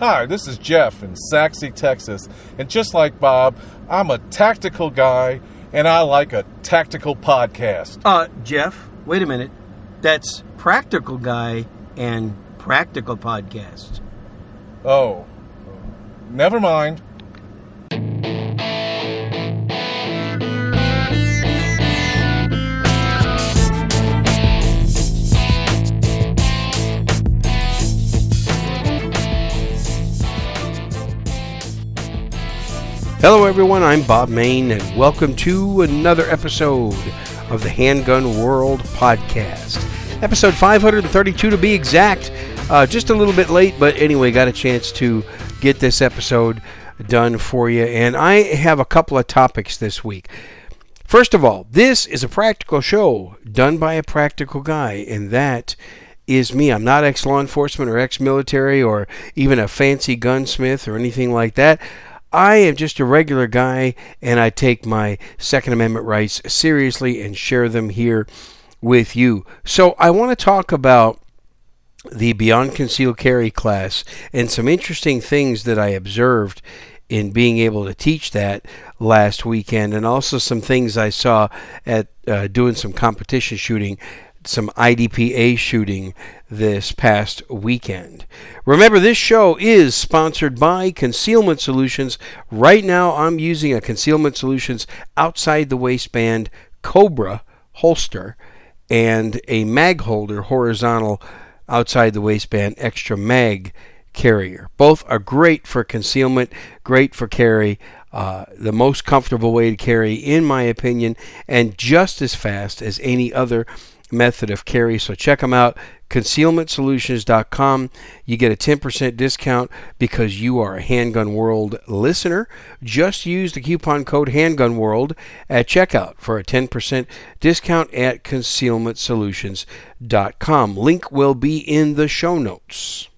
Hi, this is Jeff in Sachse, Texas. And just like Bob, I'm a tactical guy and I like a tactical podcast. Uh, Jeff, wait a minute. That's Practical Guy and Practical Podcast. Oh, never mind. Hello, everyone. I'm Bob Mayne, and welcome to another episode of the Handgun World Podcast. Episode 532 to be exact. Uh, just a little bit late, but anyway, got a chance to get this episode done for you. And I have a couple of topics this week. First of all, this is a practical show done by a practical guy, and that is me. I'm not ex law enforcement or ex military or even a fancy gunsmith or anything like that. I am just a regular guy and I take my Second Amendment rights seriously and share them here with you. So I want to talk about the Beyond Concealed Carry class and some interesting things that I observed in being able to teach that last weekend, and also some things I saw at uh, doing some competition shooting some IDPA shooting this past weekend. Remember, this show is sponsored by Concealment Solutions. Right now, I'm using a Concealment Solutions outside the waistband Cobra holster and a mag holder horizontal outside the waistband extra mag carrier. Both are great for concealment, great for carry. Uh, the most comfortable way to carry, in my opinion, and just as fast as any other method of carry. So check them out, concealmentsolutions.com. You get a 10% discount because you are a Handgun World listener. Just use the coupon code Handgun World at checkout for a 10% discount at concealmentsolutions.com. Link will be in the show notes.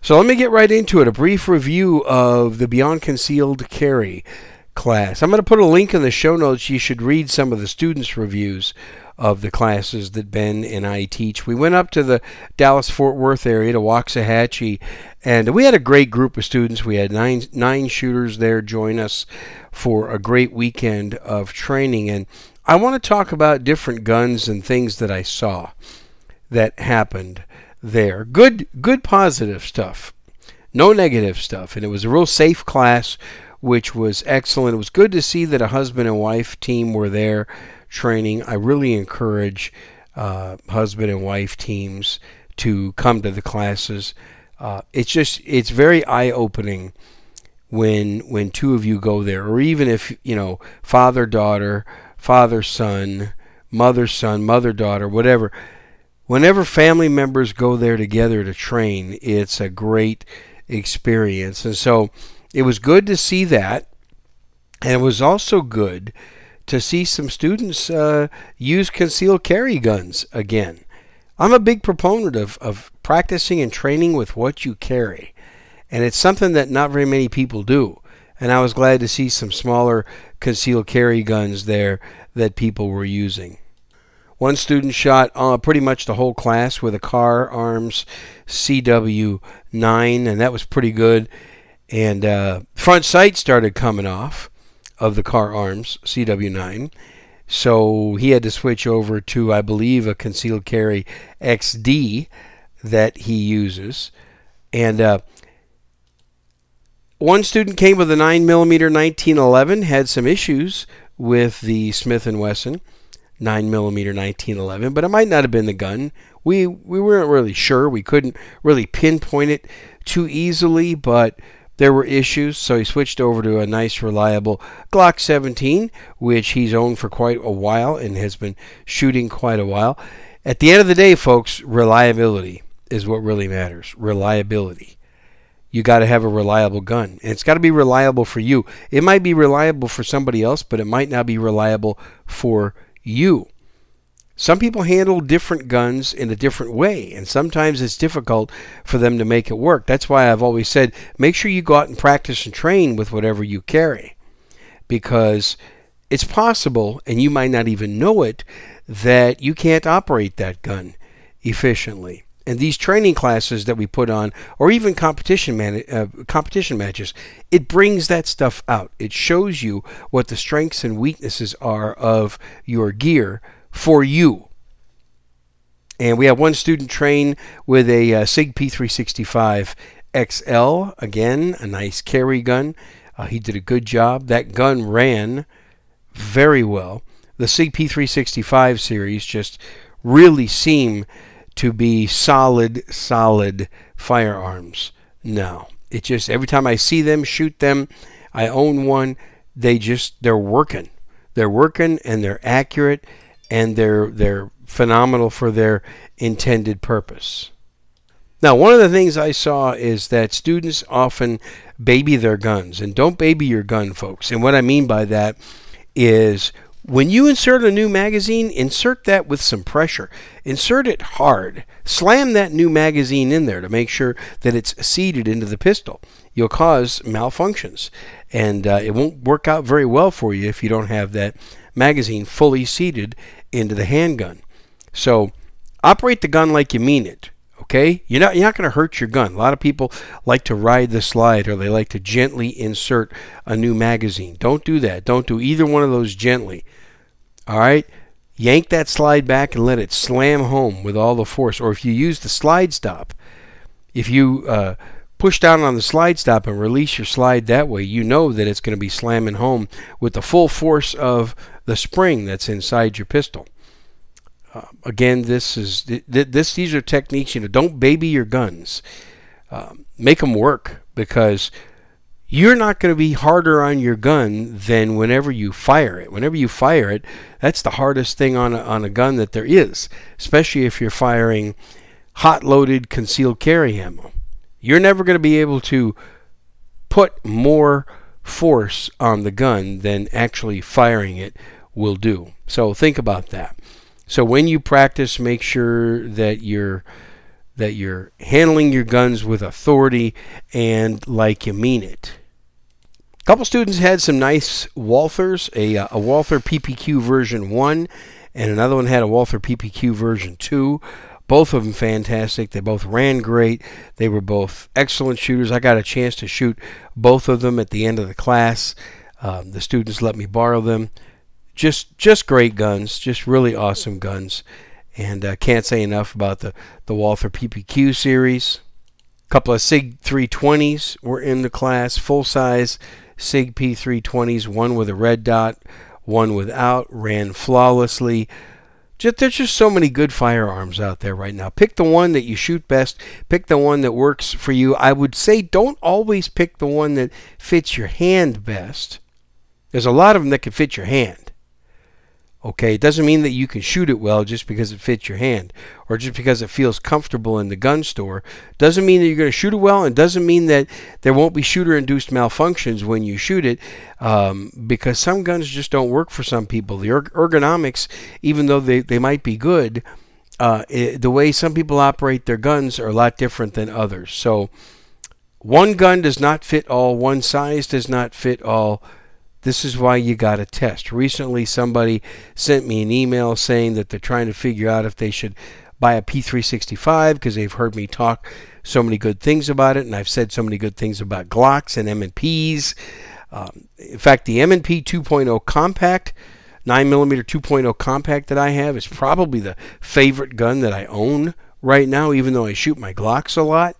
So let me get right into it. A brief review of the Beyond Concealed Carry class. I'm going to put a link in the show notes. You should read some of the students' reviews of the classes that Ben and I teach. We went up to the Dallas Fort Worth area to Waxahachie, and we had a great group of students. We had nine nine shooters there join us for a great weekend of training. And I want to talk about different guns and things that I saw that happened there. Good good positive stuff. No negative stuff. And it was a real safe class which was excellent. It was good to see that a husband and wife team were there training. I really encourage uh, husband and wife teams to come to the classes. Uh, it's just it's very eye opening when when two of you go there, or even if you know father daughter, father son, mother son, mother daughter, whatever. Whenever family members go there together to train, it's a great experience, and so it was good to see that, and it was also good to see some students uh, use concealed carry guns again. I'm a big proponent of, of practicing and training with what you carry, and it's something that not very many people do. And I was glad to see some smaller concealed carry guns there that people were using. One student shot uh, pretty much the whole class with a Kahr Arms CW9, and that was pretty good. And uh, front sight started coming off of the Kahr Arms CW9. So he had to switch over to, I believe, a concealed carry XD that he uses. And uh, one student came with a 9mm 1911, had some issues with the Smith & Wesson 9mm 1911, but it might not have been the gun. We we weren't really sure. We couldn't really pinpoint it too easily, but there were issues, so he switched over to a nice, reliable Glock 17, which he's owned for quite a while and has been shooting quite a while. At the end of the day, folks, reliability is what really matters. Reliability. You got to have a reliable gun, and it's got to be reliable for you. It might be reliable for somebody else, but it might not be reliable for you. Some people handle different guns in a different way, and sometimes it's difficult for them to make it work. That's why I've always said make sure you go out and practice and train with whatever you carry, because it's possible, and you might not even know it, that you can't operate that gun efficiently. And these training classes that we put on, or even competition man, uh, competition matches, it brings that stuff out. It shows you what the strengths and weaknesses are of your gear for you. And we have one student train with a uh, SIG P365 XL. Again, a nice carry gun. Uh, he did a good job. That gun ran very well. The SIG P365 series just really seem to be solid, solid firearms now. It just every time I see them, shoot them, I own one. They just they're working. They're working and they're accurate and they're they're phenomenal for their intended purpose. Now, one of the things I saw is that students often baby their guns. And don't baby your gun, folks. And what I mean by that is when you insert a new magazine, insert that with some pressure. Insert it hard. Slam that new magazine in there to make sure that it's seated into the pistol. You'll cause malfunctions. And uh, it won't work out very well for you if you don't have that magazine fully seated into the handgun. So operate the gun like you mean it. Okay, you're not you're not going to hurt your gun. A lot of people like to ride the slide or they like to gently insert a new magazine. Don't do that. Don't do either one of those gently. All right, yank that slide back and let it slam home with all the force. Or if you use the slide stop, if you uh, push down on the slide stop and release your slide that way, you know that it's going to be slamming home with the full force of the spring that's inside your pistol. Uh, again, this is this. These are techniques. You know, don't baby your guns. Uh, make them work because you're not going to be harder on your gun than whenever you fire it. Whenever you fire it, that's the hardest thing on a, on a gun that there is, especially if you're firing hot loaded concealed carry ammo. You're never going to be able to put more force on the gun than actually firing it will do. So think about that. So when you practice, make sure that you're that you're handling your guns with authority and like you mean it. A couple students had some nice Walthers, a, uh, a Walther PPQ version 1 and another one had a Walther PPQ version 2. Both of them fantastic. They both ran great. They were both excellent shooters. I got a chance to shoot both of them at the end of the class. Um, the students let me borrow them just just great guns, just really awesome guns, and uh, can't say enough about the the Walther PPQ series. A couple of Sig 320s were in the class, full size Sig P320s, one with a red dot, one without, ran flawlessly. Just, there's just so many good firearms out there right now. Pick the one that you shoot best. Pick the one that works for you. I would say don't always pick the one that fits your hand best. There's a lot of them that can fit your hand. Okay, it doesn't mean that you can shoot it well just because it fits your hand or just because it feels comfortable in the gun store. Doesn't mean that you're going to shoot it well, and doesn't mean that there won't be shooter-induced malfunctions when you shoot it, um, because some guns just don't work for some people. The ergonomics, even though they, they might be good, uh, it, the way some people operate their guns are a lot different than others. So, one gun does not fit all. One size does not fit all this is why you got to test. Recently, somebody sent me an email saying that they're trying to figure out if they should buy a P365 because they've heard me talk so many good things about it, and I've said so many good things about Glocks and M&Ps. Um, in fact, the M&P 2.0 compact, 9mm 2.0 compact that I have is probably the favorite gun that I own right now, even though I shoot my Glocks a lot.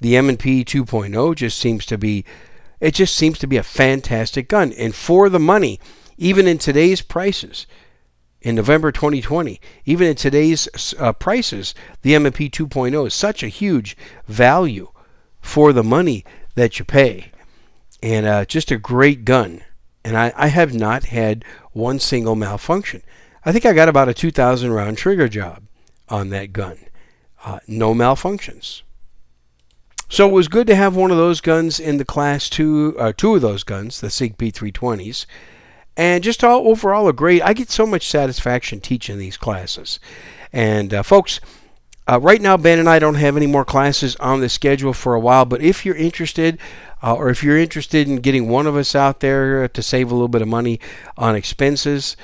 The M&P 2.0 just seems to be it just seems to be a fantastic gun. And for the money, even in today's prices, in November 2020, even in today's uh, prices, the M&P 2.0 is such a huge value for the money that you pay. And uh, just a great gun. And I, I have not had one single malfunction. I think I got about a 2,000 round trigger job on that gun. Uh, no malfunctions. So it was good to have one of those guns in the class two, uh, two of those guns, the SIG P320s, and just all, overall a great. I get so much satisfaction teaching these classes, and uh, folks. Uh, right now, Ben and I don't have any more classes on the schedule for a while, but if you're interested, uh, or if you're interested in getting one of us out there to save a little bit of money on expenses,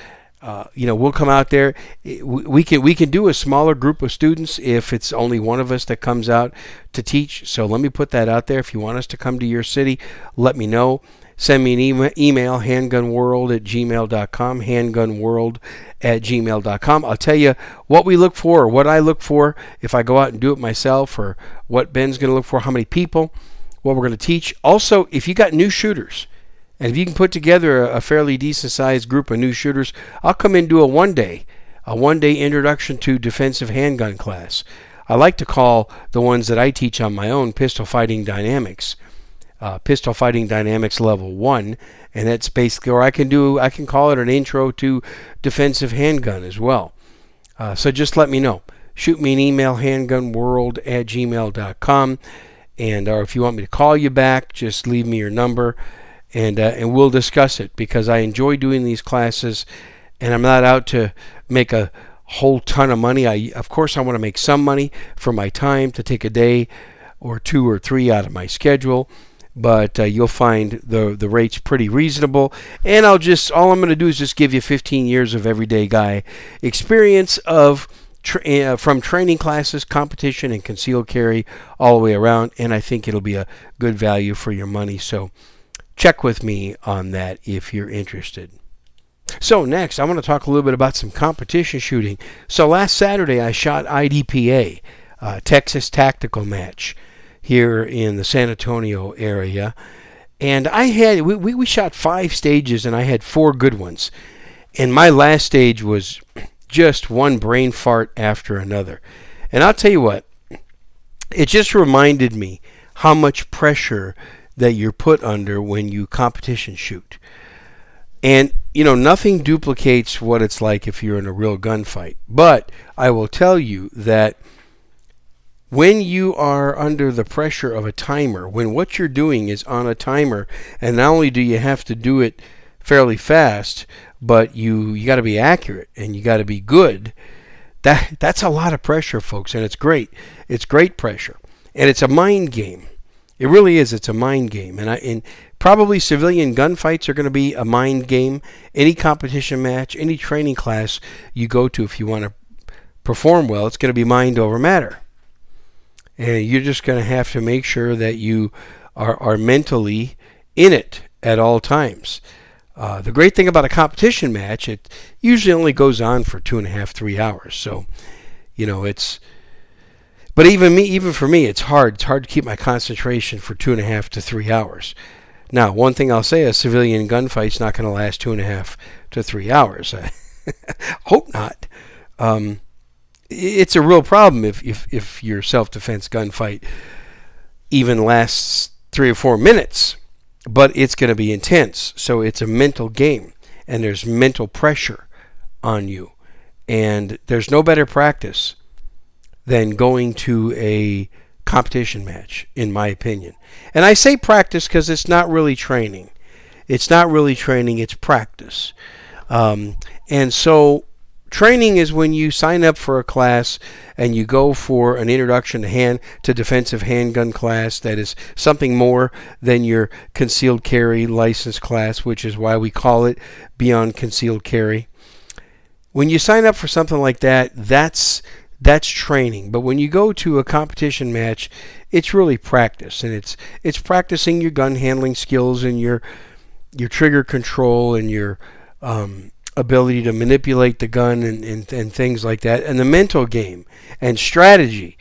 uh, you know, we'll come out there. We can we can do a smaller group of students if it's only one of us that comes out to teach. So let me put that out there. If you want us to come to your city, let me know. Send me an email, handgunworld at gmail.com, handgunworld at gmail.com. I'll tell you what we look for or what I look for if I go out and do it myself or what Ben's going to look for, how many people, what we're going to teach. Also, if you got new shooters, and if you can put together a, fairly decent sized group of new shooters, I'll come in and do a one day, a one day introduction to defensive handgun class. I like to call the ones that I teach on my own pistol fighting dynamics. Uh, pistol fighting dynamics level one, and that's basically, or I can do, I can call it an intro to defensive handgun as well. Uh, so just let me know. Shoot me an email, handgunworld at gmail.com, and or if you want me to call you back, just leave me your number and uh, and we'll discuss it because I enjoy doing these classes, and I'm not out to make a whole ton of money. I of course I want to make some money for my time to take a day or two or three out of my schedule, but uh, you'll find the the rates pretty reasonable. And I'll just all I'm going to do is just give you 15 years of everyday guy experience of. Tra- uh, from training classes, competition, and concealed carry all the way around, and I think it'll be a good value for your money. So, check with me on that if you're interested. So, next, I want to talk a little bit about some competition shooting. So, last Saturday, I shot IDPA, uh, Texas Tactical Match, here in the San Antonio area. And I had, we, we, we shot five stages, and I had four good ones. And my last stage was just one brain fart after another. And I'll tell you what, it just reminded me how much pressure that you're put under when you competition shoot. And, you know, nothing duplicates what it's like if you're in a real gunfight. But I will tell you that when you are under the pressure of a timer, when what you're doing is on a timer, and not only do you have to do it fairly fast, but you you got to be accurate and you got to be good. That that's a lot of pressure, folks, and it's great. It's great pressure, and it's a mind game. It really is. It's a mind game, and I and probably civilian gunfights are going to be a mind game. Any competition match, any training class you go to, if you want to perform well, it's going to be mind over matter, and you're just going to have to make sure that you are are mentally in it at all times. Uh, the great thing about a competition match, it usually only goes on for two and a half, three hours. So, you know, it's but even me, even for me, it's hard. It's hard to keep my concentration for two and a half to three hours. Now, one thing I'll say: a civilian gunfight's not going to last two and a half to three hours. I hope not. Um, it's a real problem if if, if your self-defense gunfight even lasts three or four minutes, but it's going to be intense. So it's a mental game, and there's mental pressure on you, and there's no better practice than going to a competition match, in my opinion. And I say practice because it's not really training. It's not really training, it's practice. Um, and so, training is when you sign up for a class and you go for an introduction to hand to defensive handgun class that is something more than your concealed carry license class, which is why we call it beyond concealed carry. When you sign up for something like that, that's that's training. But when you go to a competition match, it's really practice, and it's it's practicing your gun handling skills and your your trigger control and your um, ability to manipulate the gun and, and, and things like that, and the mental game and strategy.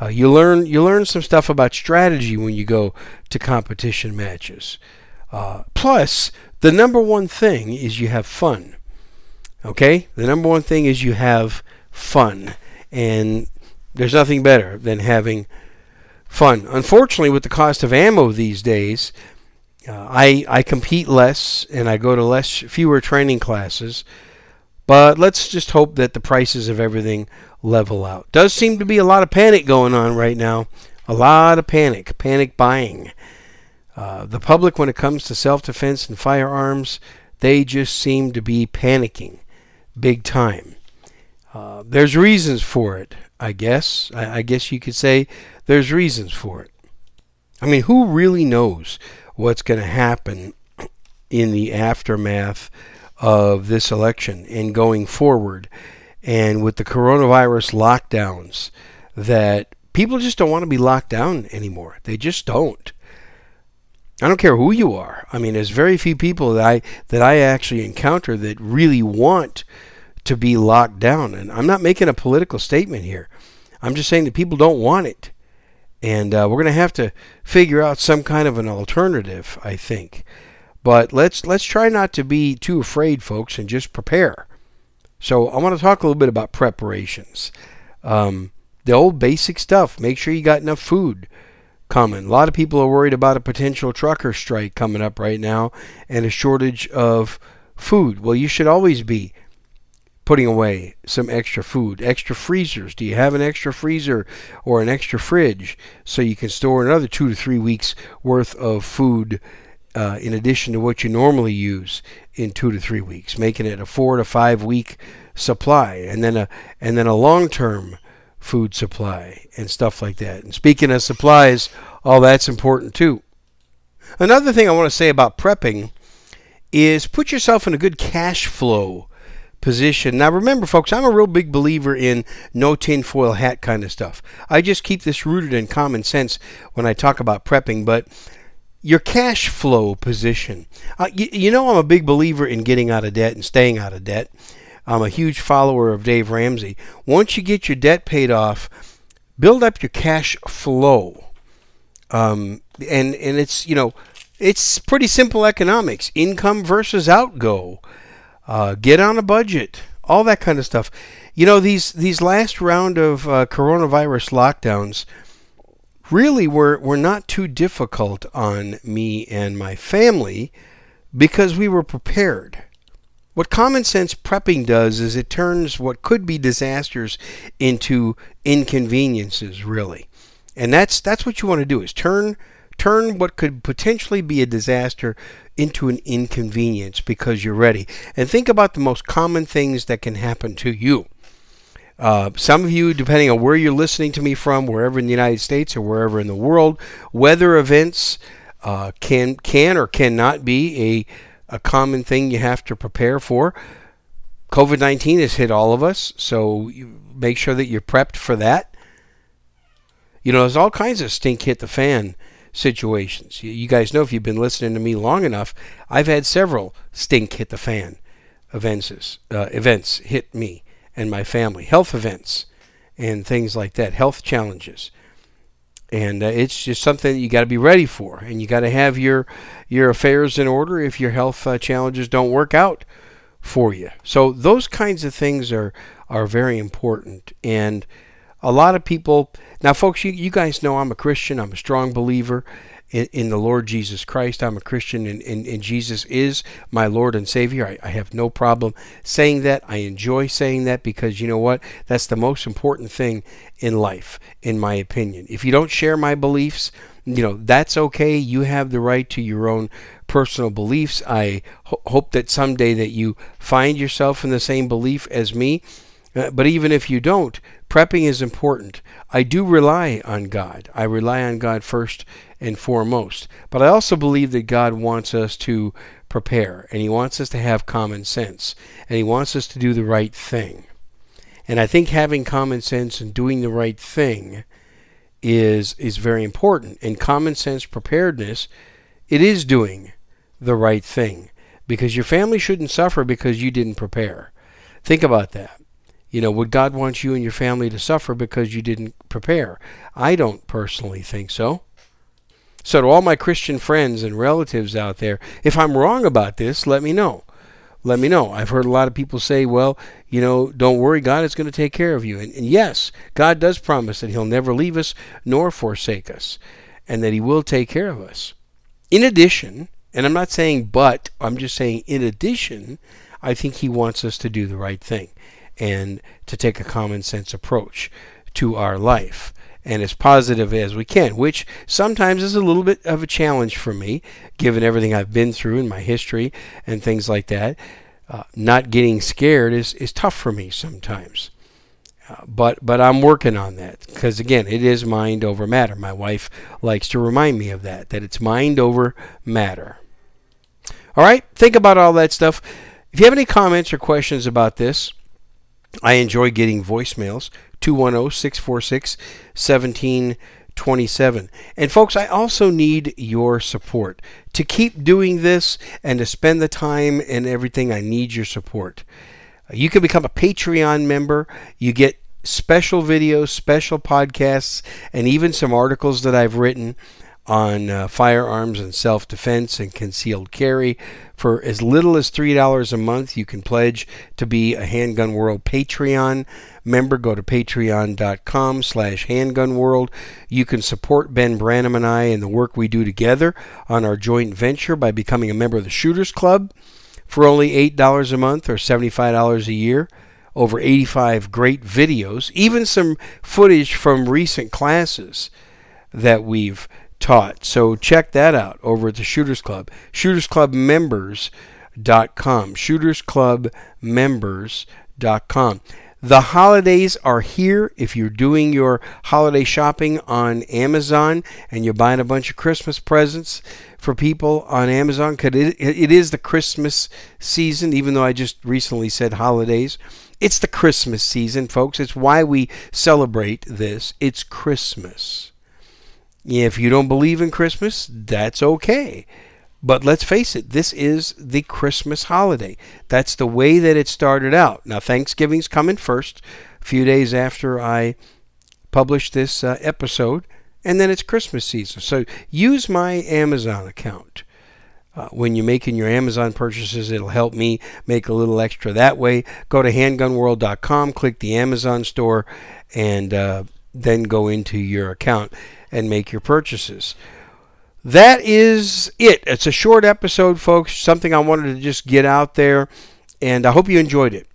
Uh, you learn you learn some stuff about strategy when you go to competition matches. Uh, plus, the number one thing is you have fun. Okay, the number one thing is you have fun and there's nothing better than having fun. Unfortunately, with the cost of ammo these days, uh, I I compete less and I go to less fewer training classes. But let's just hope that the prices of everything level out. Does seem to be a lot of panic going on right now. A lot of panic, panic buying. Uh, the public, when it comes to self-defense and firearms, they just seem to be panicking, big time. Uh, there's reasons for it, I guess. I, I guess you could say there's reasons for it. I mean, who really knows what's going to happen in the aftermath of this election and going forward, and with the coronavirus lockdowns, that people just don't want to be locked down anymore. They just don't. I don't care who you are. I mean, there's very few people that I that I actually encounter that really want to be locked down. And I'm not making a political statement here. I'm just saying that people don't want it, and uh, we're going to have to figure out some kind of an alternative. I think, but let's let's try not to be too afraid, folks, and just prepare. So I want to talk a little bit about preparations. Um, the old basic stuff. Make sure you got enough food coming. A lot of people are worried about a potential trucker strike coming up right now and a shortage of food. Well, you should always be putting away some extra food, extra freezers. Do you have an extra freezer or an extra fridge so you can store another two to three weeks worth of food uh, in addition to what you normally use in two to three weeks, making it a four to five week supply, and then a and then a long term food supply and stuff like that. And speaking of supplies, all that's important too. Another thing I want to say about prepping is put yourself in a good cash flow position. Now, remember, folks, I'm a real big believer in no tinfoil hat kind of stuff. I just keep this rooted in common sense when I talk about prepping, but your cash flow position. Uh, you, you know, I'm a big believer in getting out of debt and staying out of debt. I'm a huge follower of Dave Ramsey. Once you get your debt paid off, build up your cash flow. Um, and and it's you know it's pretty simple economics: income versus outgo. Uh, get on a budget, all that kind of stuff. You know these these last round of uh, coronavirus lockdowns really were were not too difficult on me and my family because we were prepared. What common sense prepping does is it turns what could be disasters into inconveniences, really. And that's that's what you want to do is turn turn what could potentially be a disaster into an inconvenience because you're ready. And think about the most common things that can happen to you. Uh, some of you, depending on where you're listening to me from, wherever in the United States or wherever in the world, weather events uh, can can or cannot be a a common thing you have to prepare for. COVID 19 has hit all of us, so make sure that you're prepped for that. You know, there's all kinds of stink hit the fan situations. You guys know if you've been listening to me long enough, I've had several stink hit the fan events, uh, events hit me and my family, health events and things like that, health challenges and uh, it's just something that you got to be ready for, and you got to have your your affairs in order if your health uh, challenges don't work out for you. So those kinds of things are are very important, and a lot of people now, folks, you, you guys know I'm a Christian. I'm a strong believer in, in the Lord Jesus Christ. I'm a Christian, and, and, and Jesus is my Lord and Savior. I, I have no problem saying that. I enjoy saying that because you know what? That's the most important thing in life, in my opinion. If you don't share my beliefs, you know, that's okay. You have the right to your own personal beliefs. I ho- hope that someday that you find yourself in the same belief as me. Uh, but even if you don't, prepping is important. I do rely on God. I rely on God first and foremost. But I also believe that God wants us to prepare, and He wants us to have common sense, and He wants us to do the right thing. And I think having common sense and doing the right thing is is very important. And common sense preparedness, it is doing the right thing because your family shouldn't suffer because you didn't prepare. Think about that. You know, would God want you and your family to suffer because you didn't prepare? I don't personally think so. So, to all my Christian friends and relatives out there, if I'm wrong about this, let me know. Let me know. I've heard a lot of people say, well, you know, don't worry, God is going to take care of you. And, and yes, God does promise that He'll never leave us nor forsake us, and that He will take care of us. In addition, and I'm not saying but, I'm just saying in addition, I think He wants us to do the right thing and to take a common sense approach to our life and as positive as we can, which sometimes is a little bit of a challenge for me, given everything I've been through in my history and things like that. Uh, not getting scared is, is tough for me sometimes. Uh, but but I'm working on that because again, it is mind over matter. My wife likes to remind me of that that it's mind over matter. All right, think about all that stuff. If you have any comments or questions about this, I enjoy getting voicemails 210 646 1727. And folks, I also need your support. To keep doing this and to spend the time and everything, I need your support. You can become a Patreon member. You get special videos, special podcasts, and even some articles that I've written on uh, firearms and self defense and concealed carry. For as little as $3 a month, you can pledge to be a Handgun World Patreon member. Go to patreon.com slash handgunworld. You can support Ben Branham and I and the work we do together on our joint venture by becoming a member of the Shooters Club for only $8 a month or $75 a year. Over 85 great videos, even some footage from recent classes that we've taught. So check that out over at the Shooters Club. ShootersClubMembers.com. ShootersClubMembers.com. The holidays are here. If you're doing your holiday shopping on Amazon and you're buying a bunch of Christmas presents for people on Amazon, because it, it is the Christmas season, even though I just recently said holidays. It's the Christmas season, folks. It's why we celebrate this. It's Christmas. If you don't believe in Christmas, that's okay. But let's face it, this is the Christmas holiday. That's the way that it started out. Now, Thanksgiving's coming first, a few days after I publish this uh, episode, and then it's Christmas season. So use my Amazon account. Uh, when you're making your Amazon purchases, it'll help me make a little extra that way. Go to handgunworld.com, click the Amazon store, and uh, then go into your account and make your purchases. That is it. It's a short episode, folks. Something I wanted to just get out there, and I hope you enjoyed it.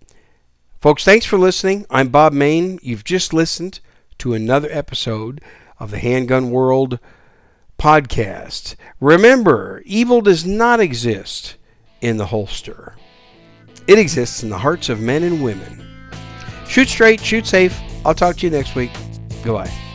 Folks, thanks for listening. I'm Bob Mayne. You've just listened to another episode of the Handgun World podcast. Remember, evil does not exist in the holster, it exists in the hearts of men and women. Shoot straight, shoot safe. I'll talk to you next week. Goodbye.